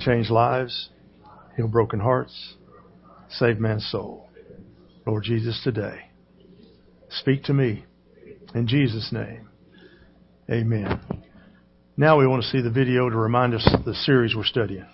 change lives, heal broken hearts, save man's soul. Lord Jesus, today, speak to me in Jesus' name. Amen. Now we want to see the video to remind us of the series we're studying.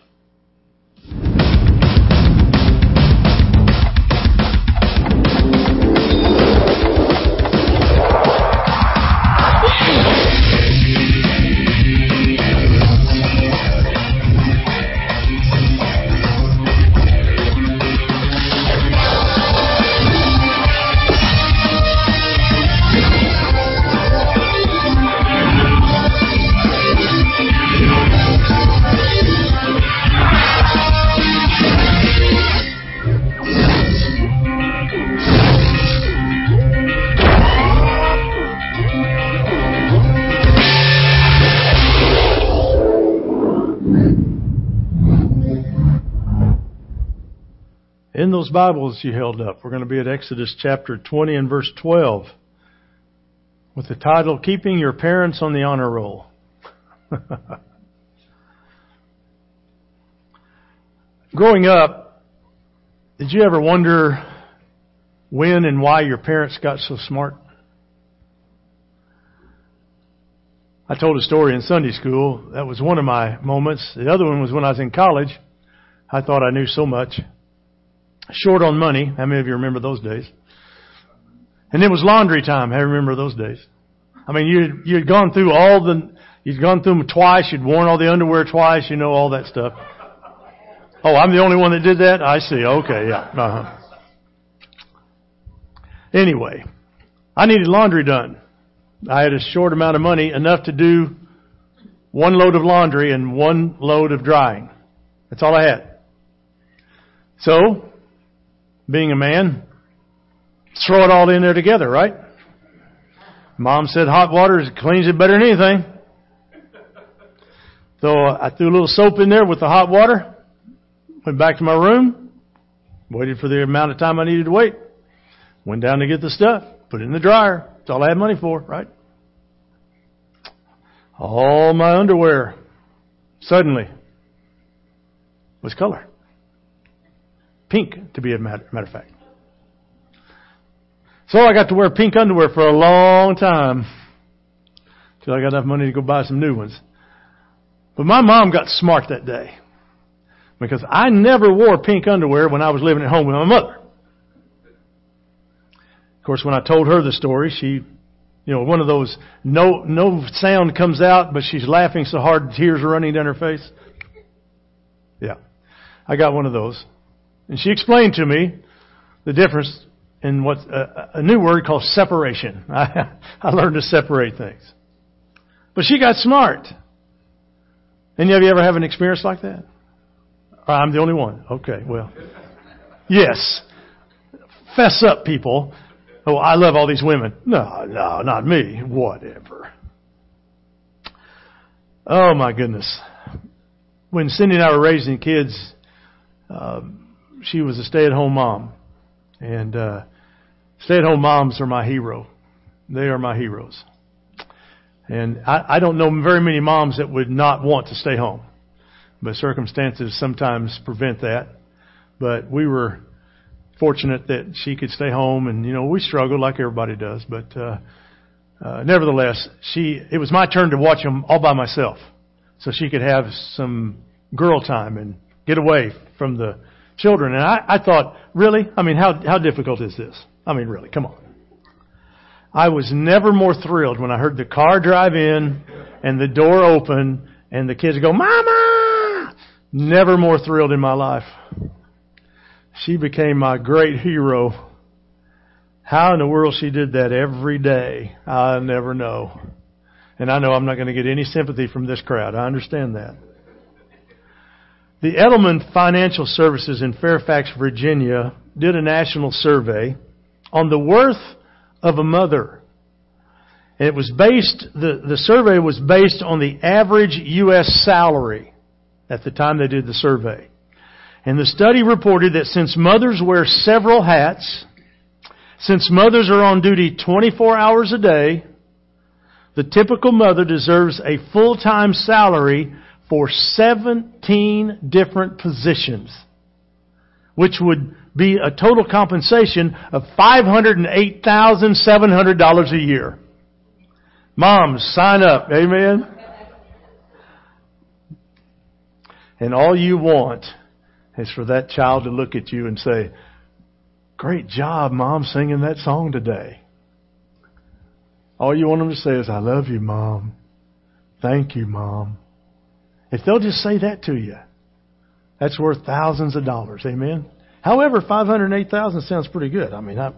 Bibles you held up, we're going to be at Exodus chapter 20 and verse 12 with the title, Keeping Your Parents on the Honor Roll. Growing up, did you ever wonder when and why your parents got so smart? I told a story in Sunday school. That was one of my moments. The other one was when I was in college. I thought I knew so much short on money. How many of you remember those days? And it was laundry time. I remember those days. I mean, you you'd gone through all the you'd gone through them twice. You'd worn all the underwear twice. You know all that stuff. Oh, I'm the only one that did that. I see. Okay, yeah. Uh-huh. Anyway, I needed laundry done. I had a short amount of money, enough to do one load of laundry and one load of drying. That's all I had. So being a man, throw it all in there together, right? Mom said hot water cleans it better than anything. So I threw a little soap in there with the hot water, went back to my room, waited for the amount of time I needed to wait, went down to get the stuff, put it in the dryer. That's all I had money for, right? All my underwear suddenly was color. Pink, to be a matter, matter of fact. So I got to wear pink underwear for a long time. Till I got enough money to go buy some new ones. But my mom got smart that day. Because I never wore pink underwear when I was living at home with my mother. Of course, when I told her the story, she, you know, one of those, no, no sound comes out, but she's laughing so hard tears are running down her face. Yeah. I got one of those. And she explained to me the difference in what a, new word called separation. I, I learned to separate things. But she got smart. Any of you ever have an experience like that? I'm the only one. Okay, well. Yes. Fess up, people. Oh, I love all these women. No, no, not me. Whatever. Oh my goodness. When Cindy and I were raising kids, um, she was a stay-at-home mom, and uh, stay-at-home moms are my hero. They are my heroes. And I, I don't know very many moms that would not want to stay home, but circumstances sometimes prevent that. But we were fortunate that she could stay home, and you know we struggled like everybody does. But uh, uh, nevertheless, she it was my turn to watch them all by myself, so she could have some girl time and get away from the children. And I, I thought, really? I mean, how, how difficult is this? I mean, really, come on. I was never more thrilled when I heard the car drive in and the door open and the kids go, Mama! Never more thrilled in my life. She became my great hero. How in the world she did that every day, I'll never know. And I know I'm not going to get any sympathy from this crowd. I understand that. The Edelman Financial Services in Fairfax, Virginia did a national survey on the worth of a mother. And it was based, the, the survey was based on the average U.S. salary at the time they did the survey. And the study reported that since mothers wear several hats, since mothers are on duty 24 hours a day, the typical mother deserves a full-time salary for 17 different positions, which would be a total compensation of $508,700 a year. Moms, sign up. Amen. And all you want is for that child to look at you and say, Great job, Mom, singing that song today. All you want them to say is, I love you, Mom. Thank you, Mom. If they'll just say that to you, that's worth thousands of dollars. Amen. However, 508,000 sounds pretty good. I mean, I,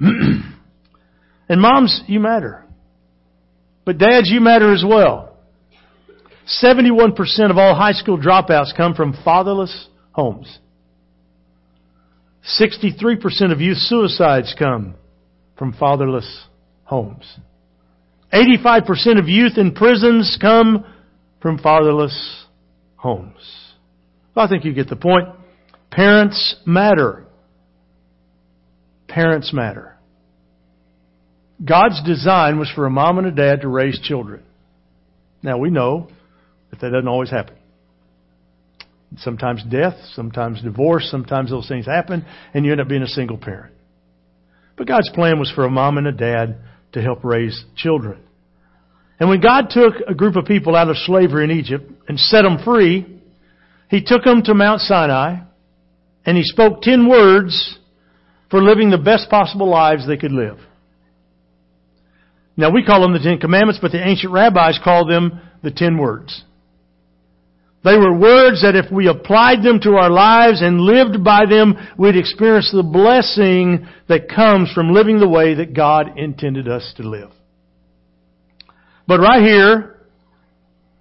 and moms, you matter. But dads, you matter as well. 71% of all high school dropouts come from fatherless homes. 63% of youth suicides come from fatherless homes. 85% of youth in prisons come from fatherless homes. I think you get the point. Parents matter. Parents matter. God's design was for a mom and a dad to raise children. Now we know that that doesn't always happen. Sometimes death, sometimes divorce, sometimes those things happen, and you end up being a single parent. But God's plan was for a mom and a dad to help raise children. And when God took a group of people out of slavery in Egypt and set them free, He took them to Mount Sinai and He spoke ten words for living the best possible lives they could live. Now we call them the Ten Commandments, but the ancient rabbis called them the Ten Words. They were words that if we applied them to our lives and lived by them, we'd experience the blessing that comes from living the way that God intended us to live. But right here,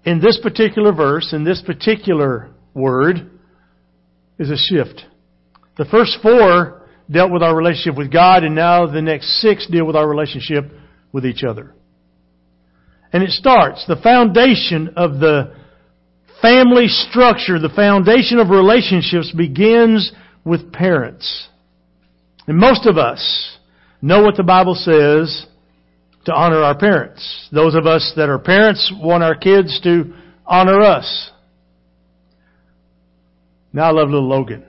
in this particular verse, in this particular word, is a shift. The first four dealt with our relationship with God, and now the next six deal with our relationship with each other. And it starts, the foundation of the family structure, the foundation of relationships begins with parents. And most of us know what the Bible says to honor our parents. Those of us that are parents want our kids to honor us. Now I love little Logan.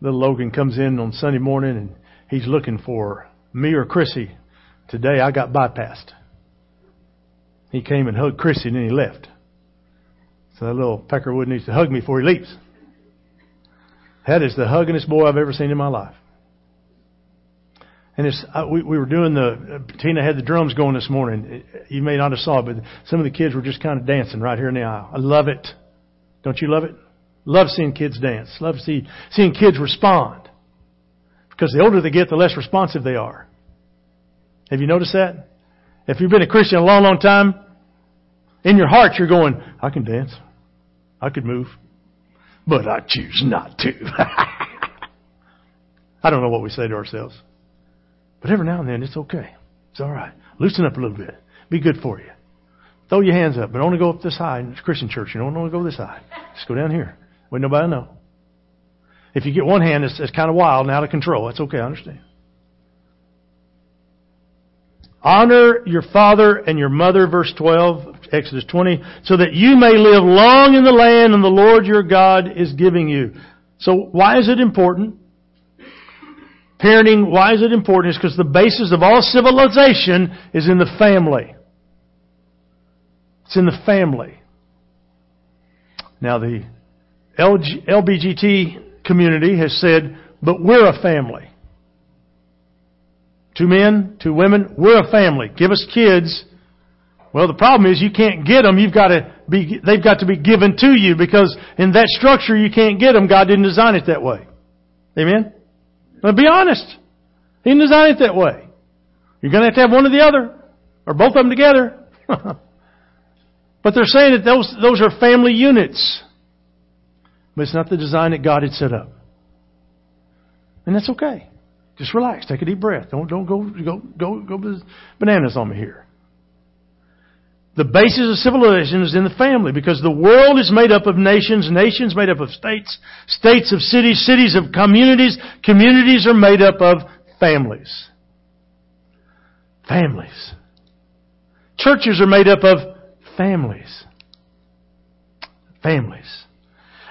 Little Logan comes in on Sunday morning and he's looking for me or Chrissy. Today I got bypassed. He came and hugged Chrissy and then he left. So that little peckerwood needs to hug me before he leaves. That is the huggingest boy I've ever seen in my life. And it's, uh, we, we were doing the, uh, Tina had the drums going this morning. You may not have saw it, but some of the kids were just kind of dancing right here in the aisle. I love it. Don't you love it? Love seeing kids dance. Love see, seeing kids respond. Because the older they get, the less responsive they are. Have you noticed that? If you've been a Christian a long, long time, in your heart you're going, I can dance. I could move. But I choose not to. I don't know what we say to ourselves. But every now and then it's okay. It's alright. Loosen up a little bit. Be good for you. Throw your hands up, but only go up this high. It's Christian church. You don't want to go this high. Just go down here. Wait, nobody know. If you get one hand, it's, it's kind of wild and out of control. That's okay. I understand. Honor your father and your mother, verse 12, Exodus 20, so that you may live long in the land and the Lord your God is giving you. So why is it important? Parenting, why is it important? It's because the basis of all civilization is in the family. It's in the family. Now the LG, LBGT community has said, but we're a family. Two men, two women, we're a family. Give us kids. Well, the problem is you can't get them. You've got to be, they've got to be given to you because in that structure you can't get them. God didn't design it that way. Amen? But be honest. He didn't design it that way. You're going to have to have one or the other, or both of them together. but they're saying that those, those are family units. But it's not the design that God had set up. And that's okay. Just relax. Take a deep breath. Don't, don't go, go, go, go bananas on me here. The basis of civilization is in the family because the world is made up of nations, nations made up of states, states of cities, cities of communities, communities are made up of families. Families. Churches are made up of families. Families.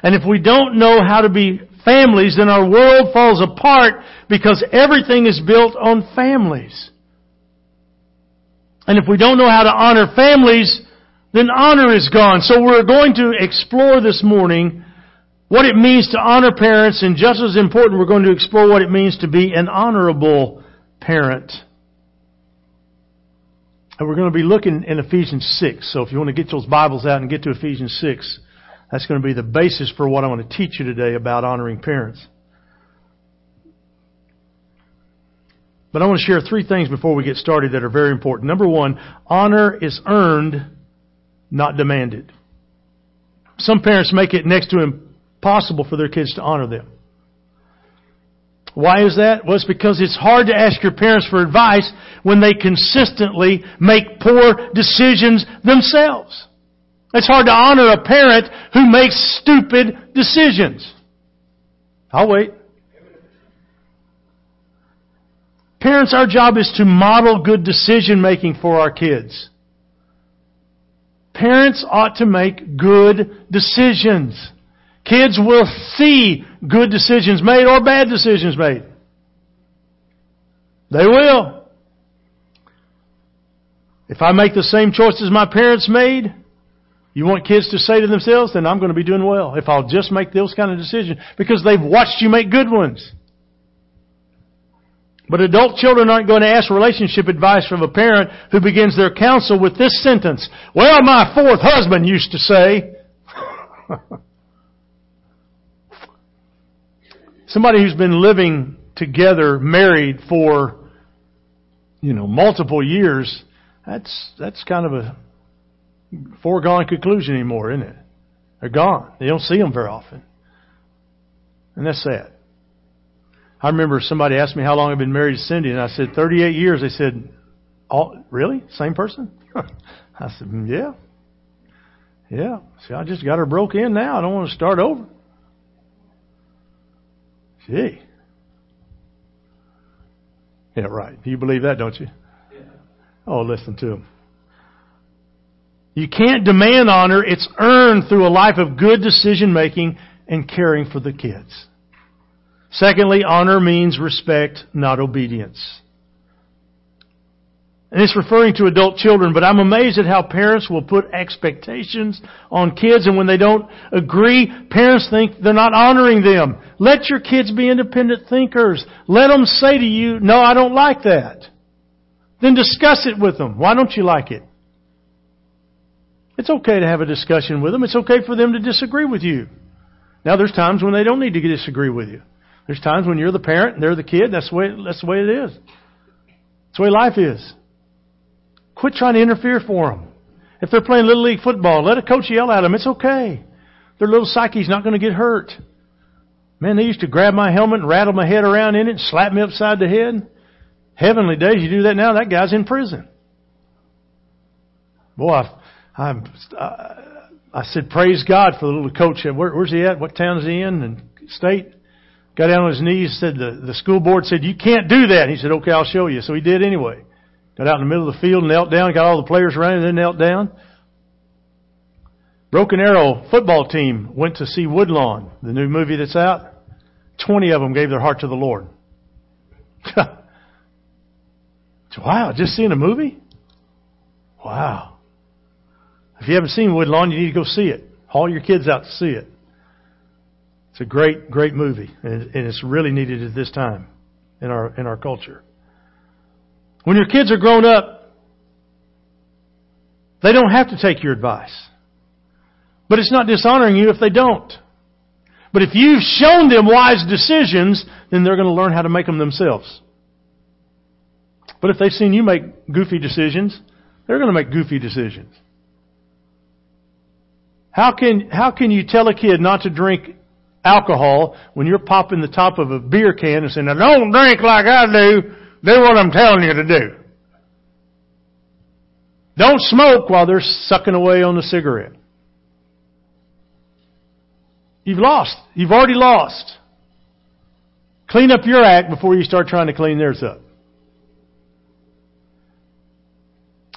And if we don't know how to be families, then our world falls apart because everything is built on families. And if we don't know how to honor families, then honor is gone. So we're going to explore this morning what it means to honor parents, and just as important, we're going to explore what it means to be an honorable parent. And we're going to be looking in Ephesians 6. So if you want to get those Bibles out and get to Ephesians 6, that's going to be the basis for what I want to teach you today about honoring parents. But I want to share three things before we get started that are very important. Number one, honor is earned, not demanded. Some parents make it next to impossible for their kids to honor them. Why is that? Well, it's because it's hard to ask your parents for advice when they consistently make poor decisions themselves. It's hard to honor a parent who makes stupid decisions. I'll wait. Parents, our job is to model good decision making for our kids. Parents ought to make good decisions. Kids will see good decisions made or bad decisions made. They will. If I make the same choices my parents made, you want kids to say to themselves, then I'm going to be doing well if I'll just make those kind of decisions because they've watched you make good ones. But adult children aren't going to ask relationship advice from a parent who begins their counsel with this sentence. Well, my fourth husband used to say. Somebody who's been living together, married for, you know, multiple years, that's, that's kind of a foregone conclusion anymore, isn't it? They're gone. They don't see them very often. And that's sad. I remember somebody asked me how long I've been married to Cindy, and I said 38 years. They said, "Oh, really? Same person?" I said, mm, "Yeah, yeah." See, I just got her broke in now. I don't want to start over. Gee. Yeah, right. You believe that, don't you? Yeah. Oh, listen to him. You can't demand honor. It's earned through a life of good decision making and caring for the kids. Secondly, honor means respect, not obedience. And it's referring to adult children, but I'm amazed at how parents will put expectations on kids and when they don't agree, parents think they're not honoring them. Let your kids be independent thinkers. Let them say to you, no, I don't like that. Then discuss it with them. Why don't you like it? It's okay to have a discussion with them. It's okay for them to disagree with you. Now there's times when they don't need to disagree with you. There's times when you're the parent and they're the kid. That's the way, that's the way it is. That's the way life is. Quit trying to interfere for them. If they're playing Little League football, let a coach yell at them. It's okay. Their little psyche's not going to get hurt. Man, they used to grab my helmet and rattle my head around in it and slap me upside the head. Heavenly days, you do that now, that guy's in prison. Boy, I, I, I said, praise God for the little coach. Where, where's he at? What town is he in? And state? Got down on his knees, said the, the school board said, you can't do that. he said, okay, I'll show you. So he did anyway. Got out in the middle of the field, knelt down, got all the players around him, then knelt down. Broken Arrow football team went to see Woodlawn, the new movie that's out. Twenty of them gave their heart to the Lord. wow, just seeing a movie? Wow. If you haven't seen Woodlawn, you need to go see it. Haul your kids out to see it. It's a great, great movie, and it's really needed at this time in our in our culture. When your kids are grown up, they don't have to take your advice. But it's not dishonoring you if they don't. But if you've shown them wise decisions, then they're going to learn how to make them themselves. But if they've seen you make goofy decisions, they're going to make goofy decisions. How can, how can you tell a kid not to drink alcohol when you're popping the top of a beer can and saying, now don't drink like I do, do what I'm telling you to do. Don't smoke while they're sucking away on the cigarette. You've lost. You've already lost. Clean up your act before you start trying to clean theirs up.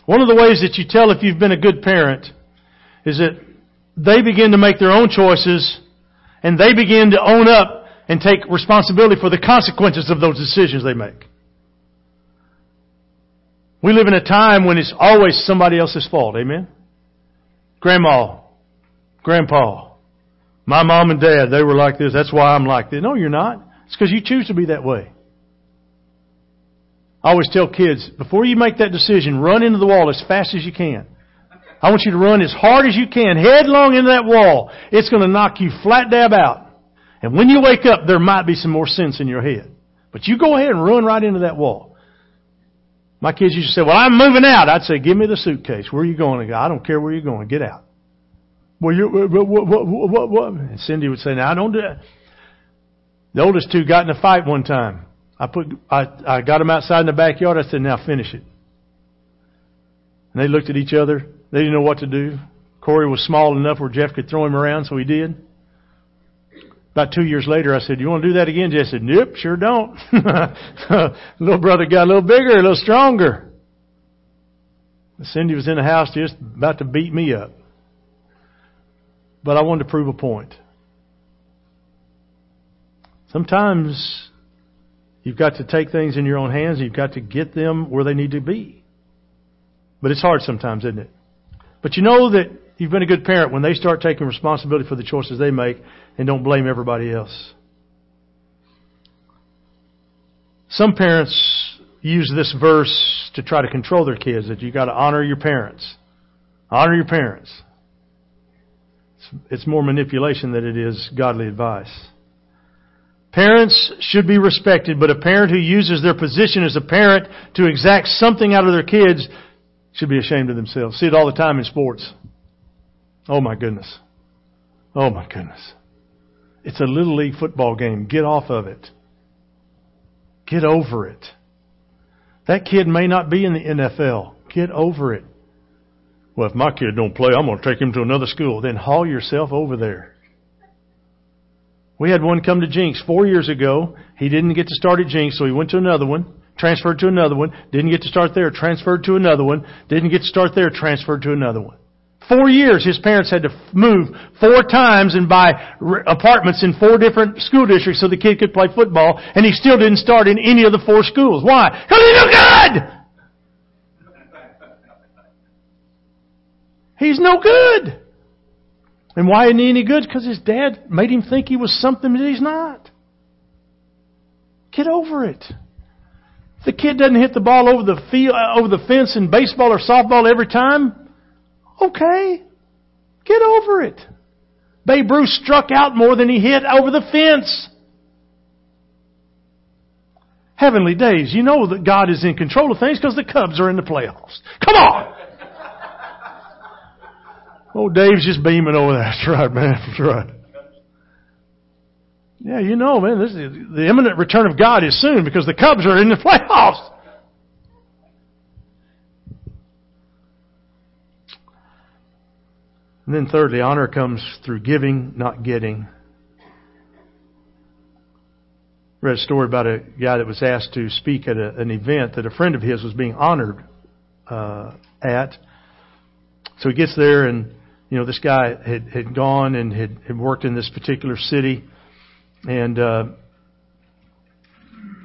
One of the ways that you tell if you've been a good parent is that they begin to make their own choices and they begin to own up and take responsibility for the consequences of those decisions they make. We live in a time when it's always somebody else's fault. Amen? Grandma, grandpa, my mom and dad, they were like this. That's why I'm like this. No, you're not. It's because you choose to be that way. I always tell kids, before you make that decision, run into the wall as fast as you can. I want you to run as hard as you can, headlong into that wall. It's going to knock you flat dab out. And when you wake up, there might be some more sense in your head. But you go ahead and run right into that wall. My kids used to say, well, I'm moving out. I'd say, give me the suitcase. Where are you going? I don't care where you're going. Get out. Well, you, what, what, what, what, And Cindy would say, now I don't do that. The oldest two got in a fight one time. I put, I, I got them outside in the backyard. I said, now finish it. And they looked at each other. They didn't know what to do. Corey was small enough where Jeff could throw him around, so he did. About two years later, I said, "You want to do that again?" Jeff said, "Nope, sure don't." little brother got a little bigger, a little stronger. Cindy was in the house just about to beat me up. But I wanted to prove a point. Sometimes you've got to take things in your own hands. You've got to get them where they need to be. But it's hard sometimes, isn't it? But you know that you've been a good parent when they start taking responsibility for the choices they make and don't blame everybody else. Some parents use this verse to try to control their kids that you got to honor your parents. Honor your parents. It's more manipulation than it is godly advice. Parents should be respected, but a parent who uses their position as a parent to exact something out of their kids should be ashamed of themselves. See it all the time in sports. Oh my goodness. Oh my goodness. It's a little league football game. Get off of it. Get over it. That kid may not be in the NFL. Get over it. Well, if my kid don't play, I'm going to take him to another school. Then haul yourself over there. We had one come to Jenks four years ago. He didn't get to start at Jenks, so he went to another one, transferred to another one, didn't get to start there, transferred to another one, didn't get to start there, transferred to another one. Four years his parents had to move four times and buy apartments in four different school districts so the kid could play football, and he still didn't start in any of the four schools. Why? Because he's no good! He's no good. And why isn't he any good? Because his dad made him think he was something that he's not. Get over it. The kid doesn't hit the ball over the field, uh, over the fence in baseball or softball every time, okay, get over it. Babe Ruth struck out more than he hit over the fence. Heavenly days, you know that God is in control of things because the Cubs are in the playoffs. Come on! Oh, Dave's just beaming over there. That's right, man. That's right. Yeah, you know, man, this is, the imminent return of God is soon because the Cubs are in the playoffs. And then thirdly, honor comes through giving, not getting. I read a story about a guy that was asked to speak at a, an event that a friend of his was being honored uh, at. So he gets there and you know, this guy had, had gone and had, had worked in this particular city and, uh,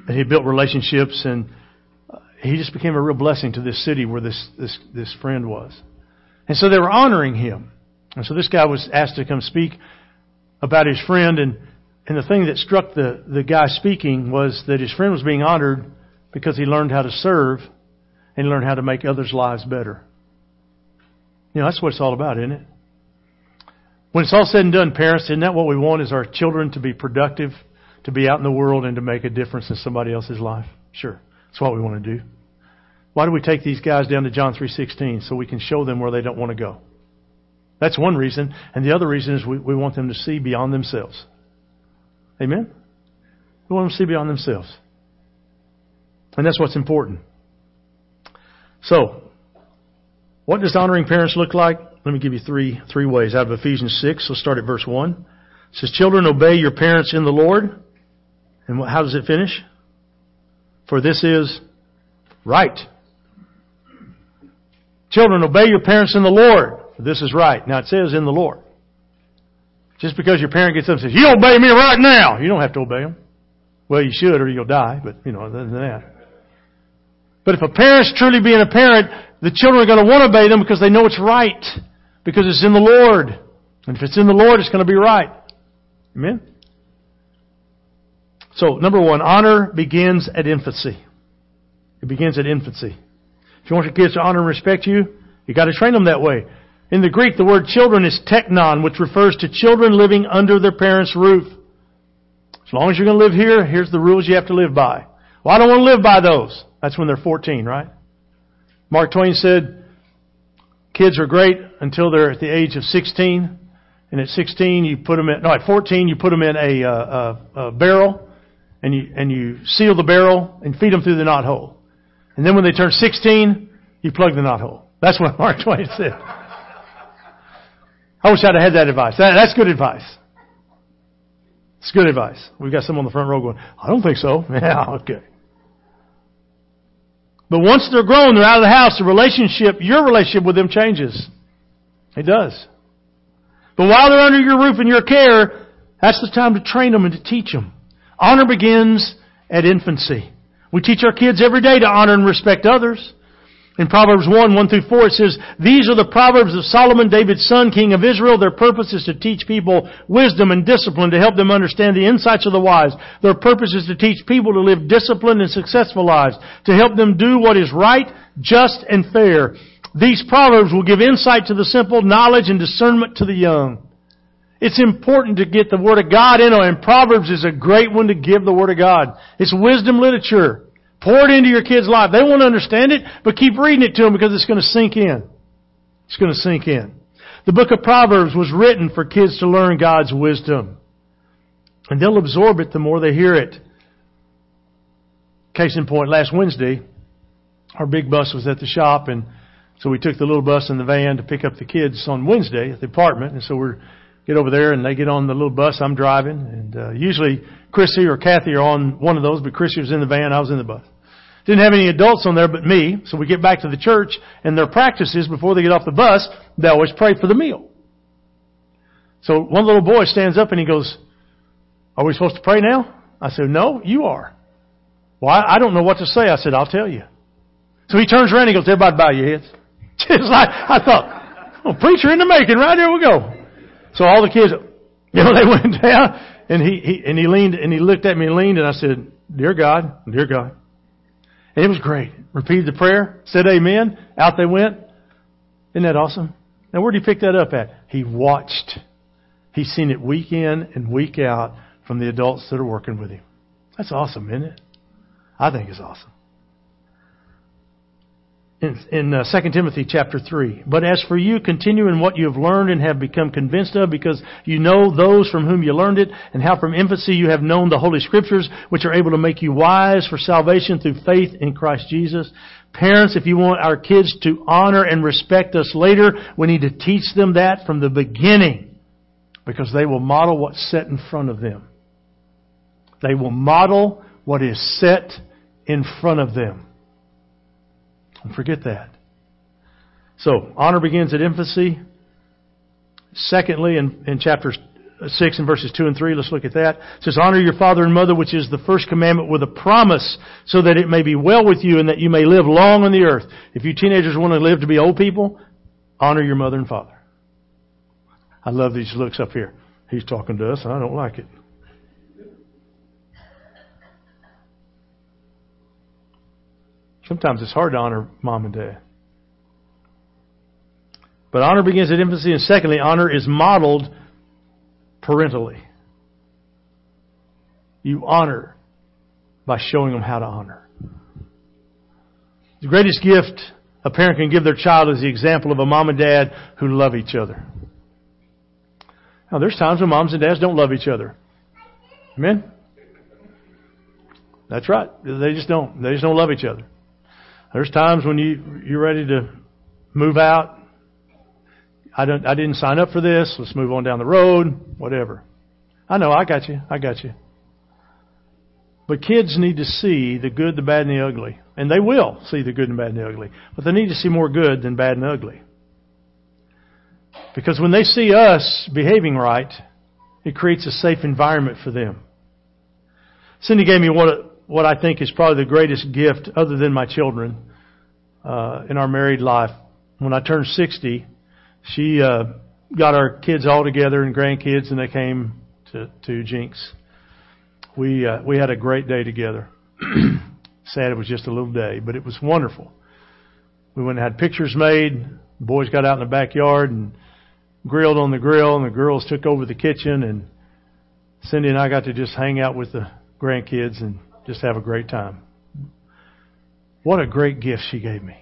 he built relationships and he just became a real blessing to this city where this, this, this friend was. And so they were honoring him. And so this guy was asked to come speak about his friend and, and the thing that struck the, the guy speaking was that his friend was being honored because he learned how to serve and learned how to make others' lives better. You know, that's what it's all about, isn't it? When it's all said and done, parents, isn't that what we want is our children to be productive, to be out in the world and to make a difference in somebody else's life? Sure. That's what we want to do. Why do we take these guys down to John 3.16? So we can show them where they don't want to go. That's one reason. And the other reason is we, we want them to see beyond themselves. Amen? We want them to see beyond themselves. And that's what's important. So, what does honoring parents look like? Let me give you three, three ways out of Ephesians 6. Let's start at verse 1. It says, Children, obey your parents in the Lord. And how does it finish? For this is right. Children, obey your parents in the Lord. This is right. Now it says in the Lord. Just because your parent gets up and says, you obey me right now, you don't have to obey them. Well, you should or you'll die, but you know, other than that. But if a parent's truly being a parent, the children are going to want to obey them because they know it's right. Because it's in the Lord. And if it's in the Lord, it's going to be right. Amen? So, number one, honor begins at infancy. It begins at infancy. If you want your kids to honor and respect you, you got to train them that way. In the Greek, the word children is teknon, which refers to children living under their parents' roof. As long as you're going to live here, here's the rules you have to live by. Well, I don't want to live by those. That's when they're 14, right? Mark Twain said, kids are great until they're at the age of 16. And at 16, you put them in, no, at 14, you put them in a, uh, a, a barrel and you, and you seal the barrel and feed them through the knot hole. And then when they turn 16, you plug the knot hole. That's what Mark Twain said. I wish I'd have had that advice. That, that's good advice. It's good advice. We've got some on the front row going, I don't think so. Yeah, okay. But once they're grown, they're out of the house, the relationship, your relationship with them changes. It does. But while they're under your roof and your care, that's the time to train them and to teach them. Honor begins at infancy. We teach our kids every day to honor and respect others. In Proverbs 1, 1 through 4, it says, These are the Proverbs of Solomon, David's son, king of Israel. Their purpose is to teach people wisdom and discipline to help them understand the insights of the wise. Their purpose is to teach people to live disciplined and successful lives, to help them do what is right, just, and fair. These Proverbs will give insight to the simple, knowledge and discernment to the young. It's important to get the Word of God in, and Proverbs is a great one to give the Word of God. It's wisdom literature. Pour it into your kids' life. They won't understand it, but keep reading it to them because it's going to sink in. It's going to sink in. The book of Proverbs was written for kids to learn God's wisdom. And they'll absorb it the more they hear it. Case in point, last Wednesday, our big bus was at the shop and so we took the little bus and the van to pick up the kids on Wednesday at the apartment. And so we're get over there and they get on the little bus I'm driving. And uh, usually Chrissy or Kathy are on one of those, but Chrissy was in the van, I was in the bus. Didn't have any adults on there but me, so we get back to the church and their practices before they get off the bus, they always pray for the meal. So one little boy stands up and he goes, are we supposed to pray now? I said, no, you are. Well, I, don't know what to say. I said, I'll tell you. So he turns around and he goes, everybody bow your heads. Just like, I thought, oh, preacher in the making, right? here we go. So all the kids, you know, they went down and he, he, and he leaned and he looked at me and leaned and I said, Dear God, dear God. And it was great. Repeated the prayer, said amen, out they went. Isn't that awesome? Now where did he pick that up at? He watched. He's seen it week in and week out from the adults that are working with him. That's awesome, isn't it? I think it's awesome in, in uh, 2 Timothy chapter 3. But as for you, continue in what you have learned and have become convinced of, because you know those from whom you learned it, and how from infancy you have known the Holy Scriptures, which are able to make you wise for salvation through faith in Christ Jesus. Parents, if you want our kids to honor and respect us later, we need to teach them that from the beginning, because they will model what's set in front of them. They will model what is set in front of them. Don't forget that. So, honor begins at infancy. Secondly, in, in chapter 6 and verses 2 and 3, let's look at that. It says, Honor your father and mother, which is the first commandment with a promise, so that it may be well with you and that you may live long on the earth. If you teenagers want to live to be old people, honor your mother and father. I love these looks up here. He's talking to us, and I don't like it. Sometimes it's hard to honor mom and dad. But honor begins at infancy, and secondly, honor is modeled parentally. You honor by showing them how to honor. The greatest gift a parent can give their child is the example of a mom and dad who love each other. Now, there's times when moms and dads don't love each other. Amen? That's right. They just don't. They just don't love each other. There's times when you you're ready to move out. I don't I didn't sign up for this. Let's move on down the road, whatever. I know, I got you. I got you. But kids need to see the good, the bad, and the ugly. And they will see the good and bad and the ugly. But they need to see more good than bad and ugly. Because when they see us behaving right, it creates a safe environment for them. Cindy gave me what, what I think is probably the greatest gift other than my children uh, in our married life. When I turned 60, she uh, got our kids all together and grandkids, and they came to, to Jenks. We uh, we had a great day together. Sad it was just a little day, but it was wonderful. We went and had pictures made. The boys got out in the backyard and grilled on the grill, and the girls took over the kitchen, and Cindy and I got to just hang out with the grandkids and just have a great time. What a great gift she gave me.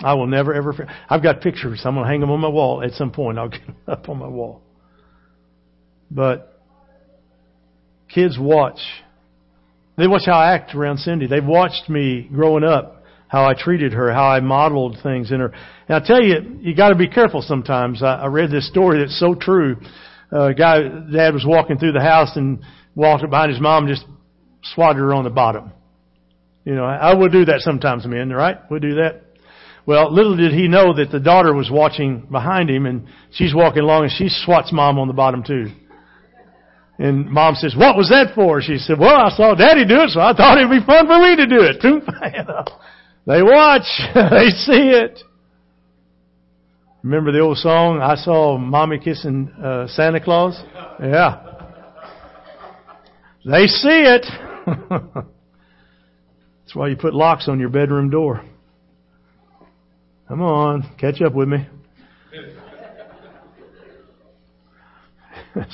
I will never ever. I've got pictures. I'm going to hang them on my wall at some point. I'll get them up on my wall. But kids watch. They watch how I act around Cindy. They've watched me growing up, how I treated her, how I modeled things in her. And I tell you, you got to be careful sometimes. I, I read this story that's so true. Uh, a guy, dad was walking through the house and walked behind his mom, just swatted her on the bottom. You know, I would do that sometimes, men, right? We'll do that. Well, little did he know that the daughter was watching behind him and she's walking along and she swats mom on the bottom too. And mom says, what was that for? She said, well, I saw daddy do it, so I thought it'd be fun for me to do it. they watch. they see it. Remember the old song, I saw mommy kissing uh, Santa Claus? Yeah. They see it. That's why you put locks on your bedroom door. Come on, catch up with me.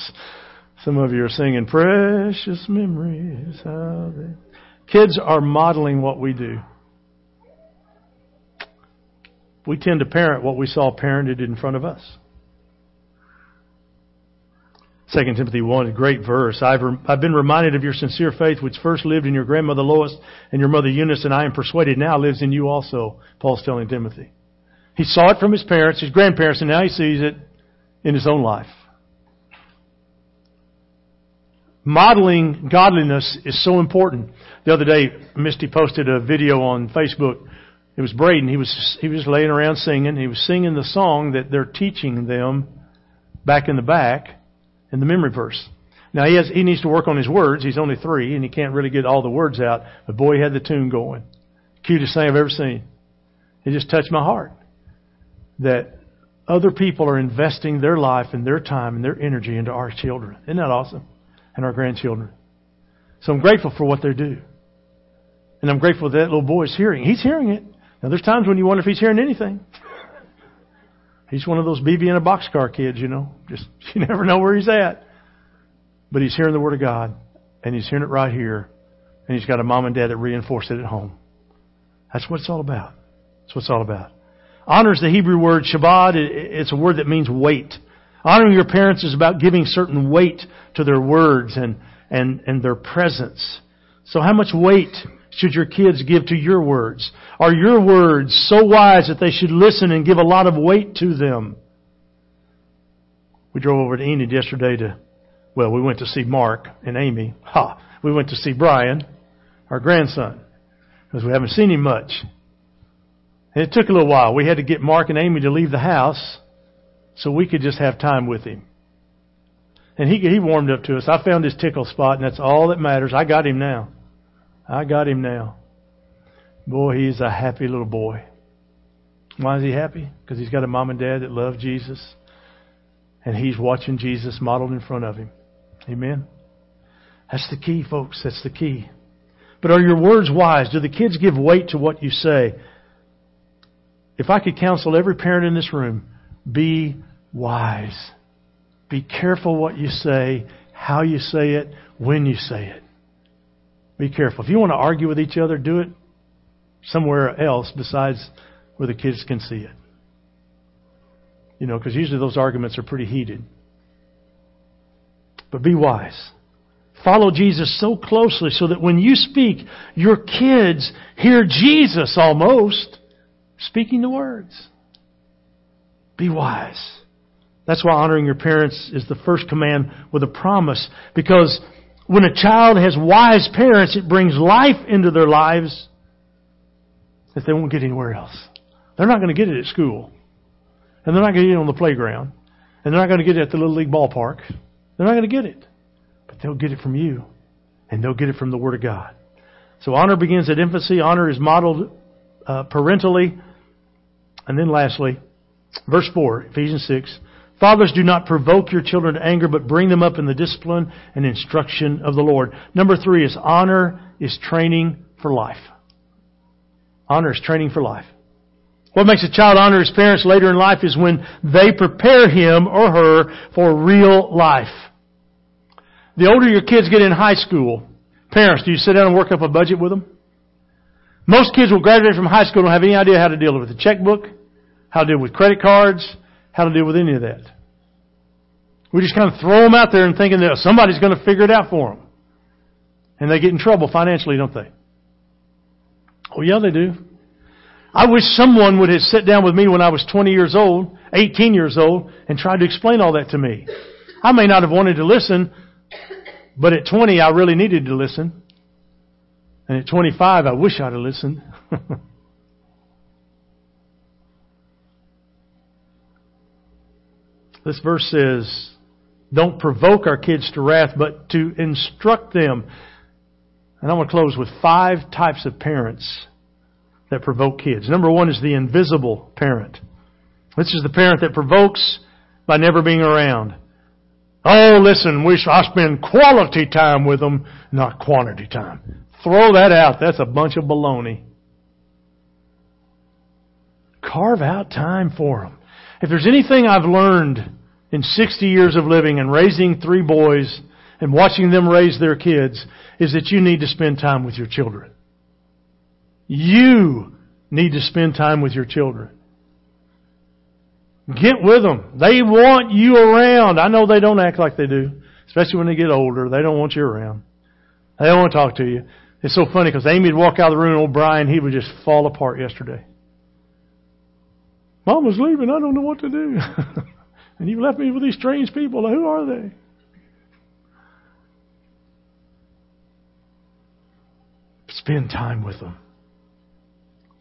Some of you are singing precious memories. How they... Kids are modeling what we do. We tend to parent what we saw parented in front of us. 2 Timothy 1, a great verse. I've, I've been reminded of your sincere faith, which first lived in your grandmother Lois and your mother Eunice, and I am persuaded now lives in you also, Paul's telling Timothy. He saw it from his parents, his grandparents, and now he sees it in his own life. Modeling godliness is so important. The other day, Misty posted a video on Facebook. It was Braden. He was he was laying around singing. He was singing the song that they're teaching them back in the back in the memory verse. Now he has he needs to work on his words. He's only three and he can't really get all the words out. But boy, he had the tune going. Cutest thing I've ever seen. It just touched my heart that other people are investing their life and their time and their energy into our children. Isn't that awesome? And our grandchildren. So I'm grateful for what they do. And I'm grateful that, that little boy is hearing. He's hearing it. Now there's times when you wonder if he's hearing anything. He's one of those BB in a boxcar kids, you know. Just you never know where he's at. But he's hearing the Word of God. And he's hearing it right here. And he's got a mom and dad that reinforce it at home. That's what it's all about. That's what it's all about. Honor is the Hebrew word Shabbat. It's a word that means weight. Honoring your parents is about giving certain weight to their words and, and, and their presence. So how much weight should your kids give to your words? Are your words so wise that they should listen and give a lot of weight to them? We drove over to Enid yesterday to, well, we went to see Mark and Amy. Ha! We went to see Brian, our grandson, because we haven't seen him much. And it took a little while. We had to get Mark and Amy to leave the house so we could just have time with him. And he, he warmed up to us. I found his tickle spot, and that's all that matters. I got him now. I got him now. Boy, he's a happy little boy. Why is he happy? Because he's got a mom and dad that love Jesus, and he's watching Jesus modeled in front of him. Amen? That's the key, folks. That's the key. But are your words wise? Do the kids give weight to what you say? If I could counsel every parent in this room, be wise. Be careful what you say, how you say it, when you say it. Be careful. If you want to argue with each other, do it somewhere else besides where the kids can see it. You know, because usually those arguments are pretty heated. But be wise. Follow Jesus so closely so that when you speak, your kids hear Jesus almost speaking the words. Be wise. That's why honoring your parents is the first command with a promise. Because when a child has wise parents, it brings life into their lives that they won't get anywhere else. They're not going to get it at school. and they're not going to get it on the playground, and they're not going to get it at the Little League ballpark. They're not going to get it. But they'll get it from you, and they'll get it from the Word of God. So honor begins at infancy. Honor is modeled uh, parentally. And then lastly, verse 4, Ephesians 6. Fathers, do not provoke your children to anger, but bring them up in the discipline and instruction of the Lord. Number three is honor is training for life. Honor is training for life. What makes a child honor his parents later in life is when they prepare him or her for real life. The older your kids get in high school, parents, do you sit down and work up a budget with them? Most kids will graduate from high school and don't have any idea how to deal with a checkbook, how to deal with credit cards, how to deal with any of that. We just kind of throw them out there and thinking that somebody's going to figure it out for them. And they get in trouble financially, don't they? Oh yeah, they do. I wish someone would have sat down with me when I was 20 years old, 18 years old, and tried to explain all that to me. I may not have wanted to listen, but at 20 I really needed to listen. And at 25 I wish I'd have listened. this verse says, don't provoke our kids to wrath, but to instruct them. And I want to close with five types of parents that provoke kids. Number one is the invisible parent. This is the parent that provokes by never being around. Oh, listen, we I spend quality time with them, not quantity time. Throw that out. That's a bunch of baloney. Carve out time for them. If there's anything I've learned in 60 years of living and raising three boys and watching them raise their kids, is that you need to spend time with your children. You need to spend time with your children. Get with them. They want you around. I know they don't act like they do, especially when they get older. They don't want you around. They don't want to talk to you. It's so funny because Amy'd walk out of the room and old Brian, he would just fall apart yesterday. Mom was leaving. I don't know what to do. and you've left me with these strange people. Who are they? Spend time with them.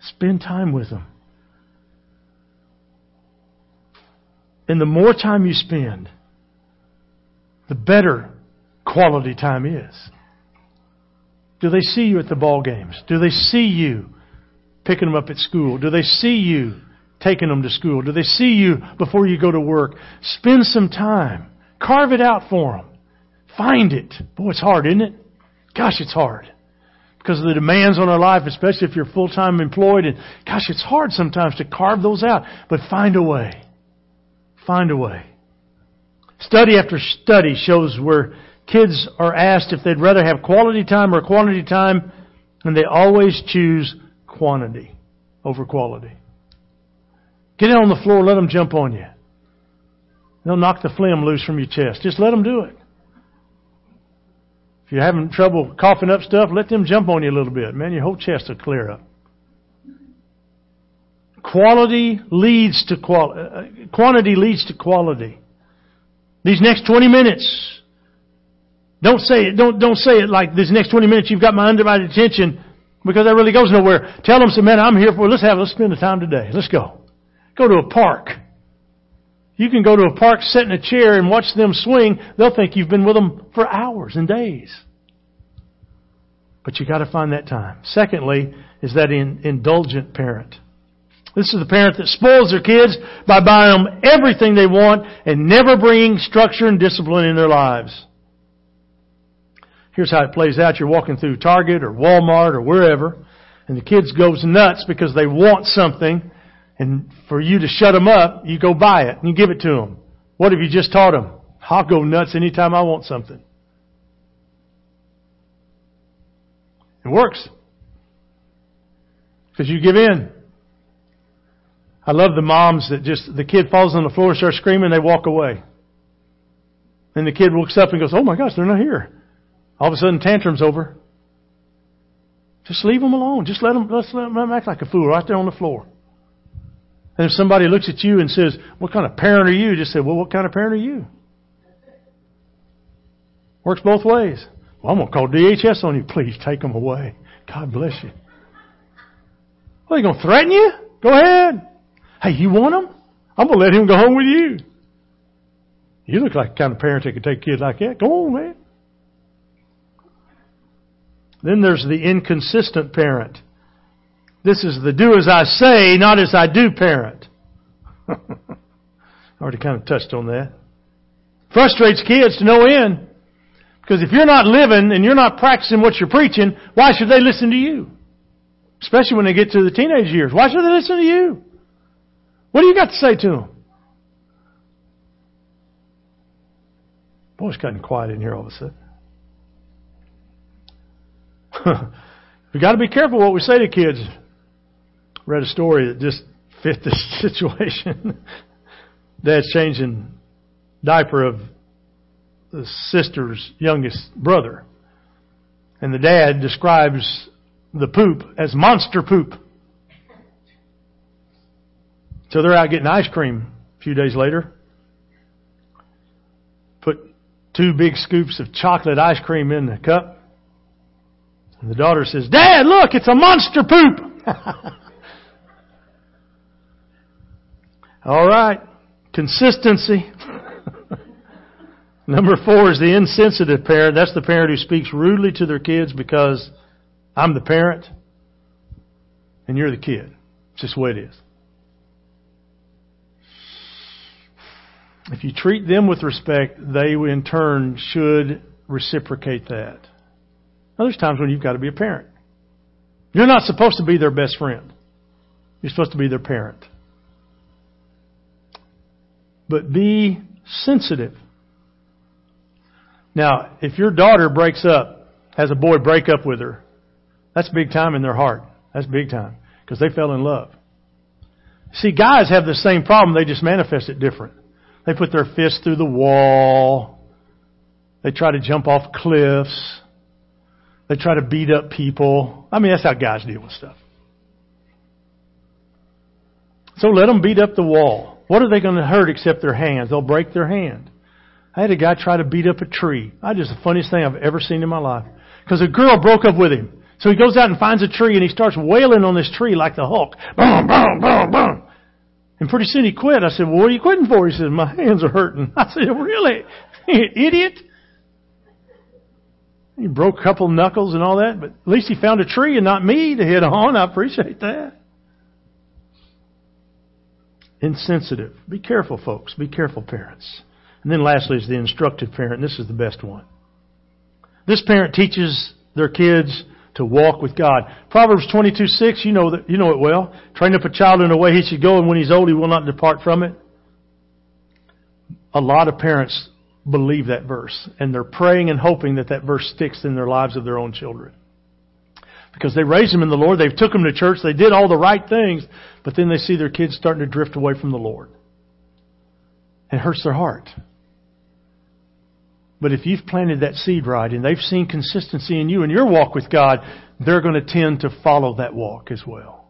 Spend time with them. And the more time you spend, the better quality time is. Do they see you at the ball games? Do they see you picking them up at school? Do they see you taking them to school? Do they see you before you go to work? Spend some time. Carve it out for them. Find it. Boy, it's hard, isn't it? Gosh, it's hard because of the demands on our life, especially if you're full time employed. And gosh, it's hard sometimes to carve those out, but find a way. Find a way. Study after study shows where kids are asked if they'd rather have quality time or quantity time, and they always choose quantity over quality. Get it on the floor, let them jump on you. They'll knock the phlegm loose from your chest. Just let them do it. If you're having trouble coughing up stuff, let them jump on you a little bit. Man, your whole chest will clear up. Quality leads to quality. Uh, uh, quantity leads to quality. These next 20 minutes, don't say it, don't, don't say it like these next 20 minutes you've got my undivided attention because that really goes nowhere. Tell them, say, man, I'm here for, let's have, let's spend the time today. Let's go. Go to a park. You can go to a park, sit in a chair, and watch them swing. They'll think you've been with them for hours and days. But you got to find that time. Secondly, is that in, indulgent parent. This is the parent that spoils their kids by buying them everything they want and never bringing structure and discipline in their lives. Here's how it plays out. You're walking through Target or Walmart or wherever, and the kids goes nuts because they want something, and for you to shut them up, you go buy it and you give it to them. What have you just taught them? I'll go nuts anytime I want something. It works. Because you give in. I love the moms that just, the kid falls on the floor starts screaming, they walk away. And the kid looks up and goes, oh my gosh, they're not here. All of a sudden tantrum's over. Just leave them alone. Just let them, let's let them act like a fool right there on the floor. And if somebody looks at you and says, What kind of parent are you? Just say, Well, what kind of parent are you? Works both ways. Well, I'm going to call DHS on you. Please take them away. God bless you. Well, they going to threaten you? Go ahead. Hey, you want them? I'm going to let him go home with you. You look like the kind of parent that could take kids like that. Go on, man. Then there's the inconsistent parent. This is the do as I say, not as I do parent. I already kind of touched on that. Frustrates kids to no end. Because if you're not living and you're not practicing what you're preaching, why should they listen to you? Especially when they get to the teenage years. Why should they listen to you? What do you got to say to them? Boy, it's gotten quiet in here all of a sudden. We've got to be careful what we say to kids. Read a story that just fit this situation. Dad's changing diaper of the sister's youngest brother. And the dad describes the poop as monster poop. So they're out getting ice cream a few days later. Put two big scoops of chocolate ice cream in the cup. And the daughter says, Dad, look, it's a monster poop. All right. Consistency. Number four is the insensitive parent. That's the parent who speaks rudely to their kids because I'm the parent and you're the kid. It's just the way it is. If you treat them with respect, they in turn should reciprocate that. Now, there's times when you've got to be a parent. You're not supposed to be their best friend. You're supposed to be their parent. But be sensitive. Now, if your daughter breaks up, has a boy break up with her, that's big time in their heart. That's big time. Because they fell in love. See, guys have the same problem, they just manifest it different. They put their fists through the wall. They try to jump off cliffs. They try to beat up people. I mean, that's how guys deal with stuff. So let them beat up the wall. What are they going to hurt except their hands? They'll break their hand. I had a guy try to beat up a tree. I just the funniest thing I've ever seen in my life. Because a girl broke up with him. So he goes out and finds a tree and he starts wailing on this tree like the Hulk. Boom, boom, boom, boom. And pretty soon he quit. I said, well, what are you quitting for? He said, my hands are hurting. I said, really? Idiot? He broke a couple knuckles and all that, but at least he found a tree and not me to hit on. I appreciate that. Insensitive. Be careful, folks. Be careful, parents. And then lastly is the instructive parent. This is the best one. This parent teaches their kids to walk with God. Proverbs 22, 6, you know that, you know it well. Train up a child in the way he should go, and when he's old, he will not depart from it. A lot of parents believe that verse, and they're praying and hoping that that verse sticks in their lives of their own children. Because they raised them in the Lord, they've took them to church, they did all the right things, but then they see their kids starting to drift away from the Lord. It hurts their heart. But if you've planted that seed right and they've seen consistency in you and your walk with God, they're going to tend to follow that walk as well.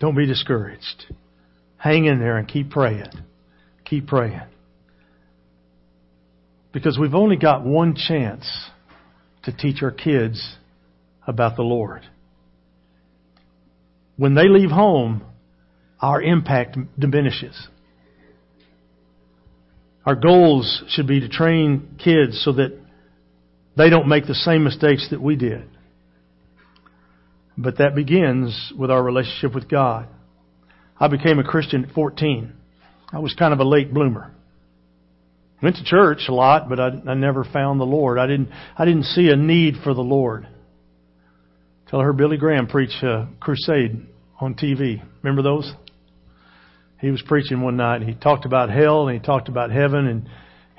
Don't be discouraged. Hang in there and keep praying. Keep praying. Because we've only got one chance to teach our kids about the Lord. When they leave home, our impact diminishes. Our goals should be to train kids so that they don't make the same mistakes that we did. But that begins with our relationship with God. I became a Christian at 14. I was kind of a late bloomer. Went to church a lot, but I, I never found the Lord. I didn't, I didn't see a need for the Lord. Till I heard Billy Graham preach a crusade on TV. Remember those? he was preaching one night and he talked about hell and he talked about heaven and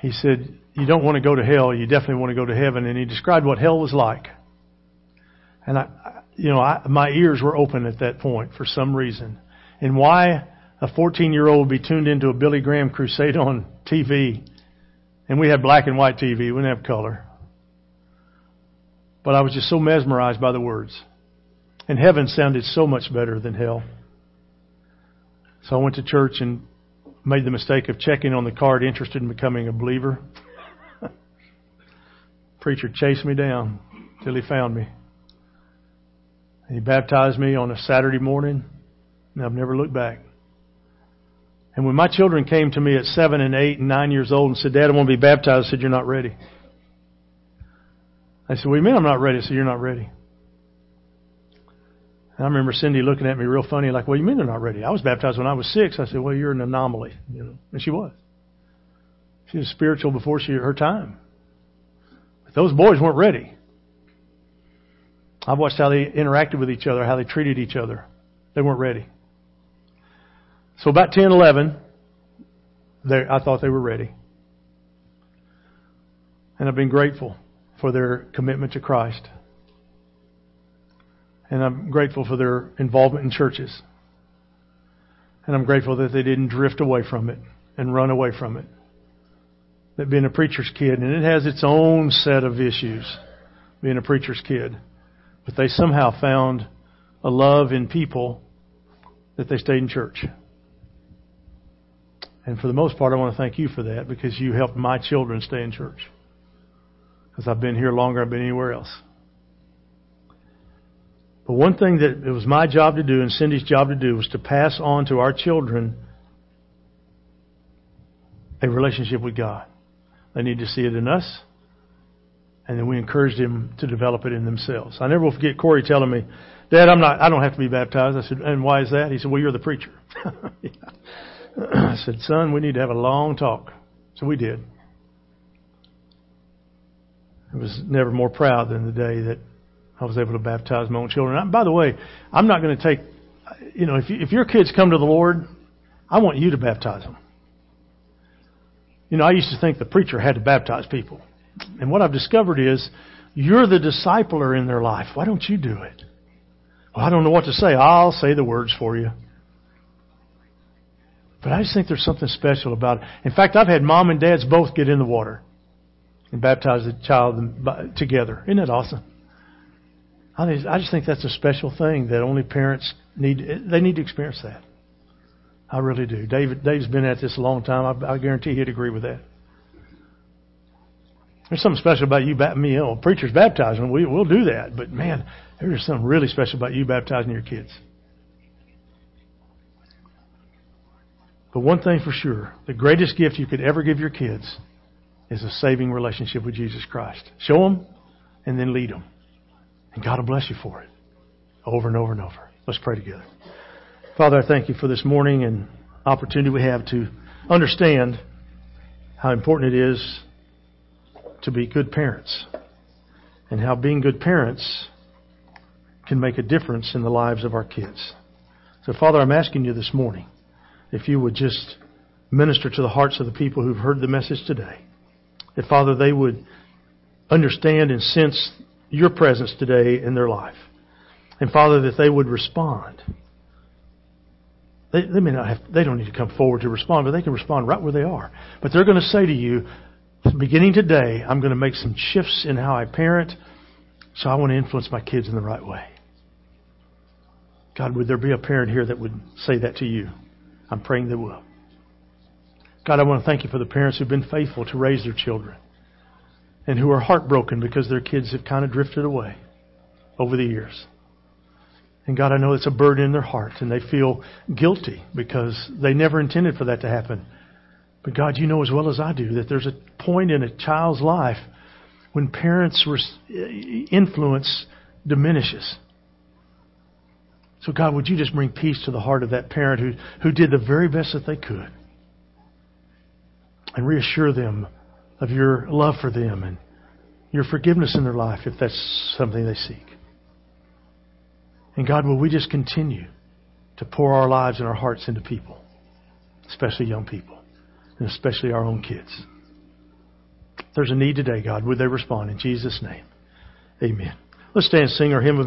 he said, you don't want to go to hell, you definitely want to go to heaven. And he described what hell was like. And I, you know, I, my ears were open at that point for some reason. And why a 14 year old would be tuned into a Billy Graham crusade on TV. And we had black and white TV, we didn't have color. But I was just so mesmerized by the words. And heaven sounded so much better than hell. So I went to church and made the mistake of checking on the card interested in becoming a believer. Preacher chased me down till he found me. He baptized me on a Saturday morning, and I've never looked back. And when my children came to me at seven and eight and nine years old and said, Dad, I want to be baptized, I said, You're not ready. I said, What do you mean I'm not ready? Said, You're not ready. And I remember Cindy looking at me real funny, like, What do you mean they're not ready? I was baptized when I was six. I said, Well, you're an anomaly. You know, and she was. She was spiritual before she her time. But those boys weren't ready. I've watched how they interacted with each other, how they treated each other. They weren't ready. So about 10, 11, I thought they were ready. And I've been grateful for their commitment to Christ. And I'm grateful for their involvement in churches. And I'm grateful that they didn't drift away from it and run away from it. That being a preacher's kid, and it has its own set of issues, being a preacher's kid. But they somehow found a love in people that they stayed in church. And for the most part, I want to thank you for that because you helped my children stay in church. Because I've been here longer than I've been anywhere else. But one thing that it was my job to do and Cindy's job to do was to pass on to our children a relationship with God. They need to see it in us, and then we encouraged them to develop it in themselves. I never will forget Corey telling me, "Dad, I'm not. I don't have to be baptized." I said, "And why is that?" He said, "Well, you're the preacher." I said, Son, we need to have a long talk. So we did. I was never more proud than the day that I was able to baptize my own children. By the way, I'm not going to take, you know, if, you, if your kids come to the Lord, I want you to baptize them. You know, I used to think the preacher had to baptize people. And what I've discovered is you're the discipler in their life. Why don't you do it? Well, I don't know what to say. I'll say the words for you. But I just think there's something special about it. In fact, I've had mom and dads both get in the water and baptize the child together. Isn't that awesome? I just think that's a special thing that only parents need. They need to experience that. I really do. David, Dave's been at this a long time. I, I guarantee he'd agree with that. There's something special about you, me, you know, preachers baptizing. We, we'll do that. But man, there's something really special about you baptizing your kids. But one thing for sure, the greatest gift you could ever give your kids is a saving relationship with Jesus Christ. Show them and then lead them. And God will bless you for it. Over and over and over. Let's pray together. Father, I thank you for this morning and opportunity we have to understand how important it is to be good parents and how being good parents can make a difference in the lives of our kids. So, Father, I'm asking you this morning if you would just minister to the hearts of the people who've heard the message today. That, Father, they would understand and sense your presence today in their life. And, Father, that they would respond. They, they may not have, they don't need to come forward to respond, but they can respond right where they are. But they're going to say to you, beginning today, I'm going to make some shifts in how I parent, so I want to influence my kids in the right way. God, would there be a parent here that would say that to you? I'm praying they will. God, I want to thank you for the parents who've been faithful to raise their children and who are heartbroken because their kids have kind of drifted away over the years. And God, I know it's a burden in their heart and they feel guilty because they never intended for that to happen. But God, you know as well as I do that there's a point in a child's life when parents' influence diminishes. So, God, would you just bring peace to the heart of that parent who, who did the very best that they could? And reassure them of your love for them and your forgiveness in their life if that's something they seek. And God, will we just continue to pour our lives and our hearts into people, especially young people, and especially our own kids? If there's a need today, God, would they respond in Jesus' name? Amen. Let's stand and sing our hymn of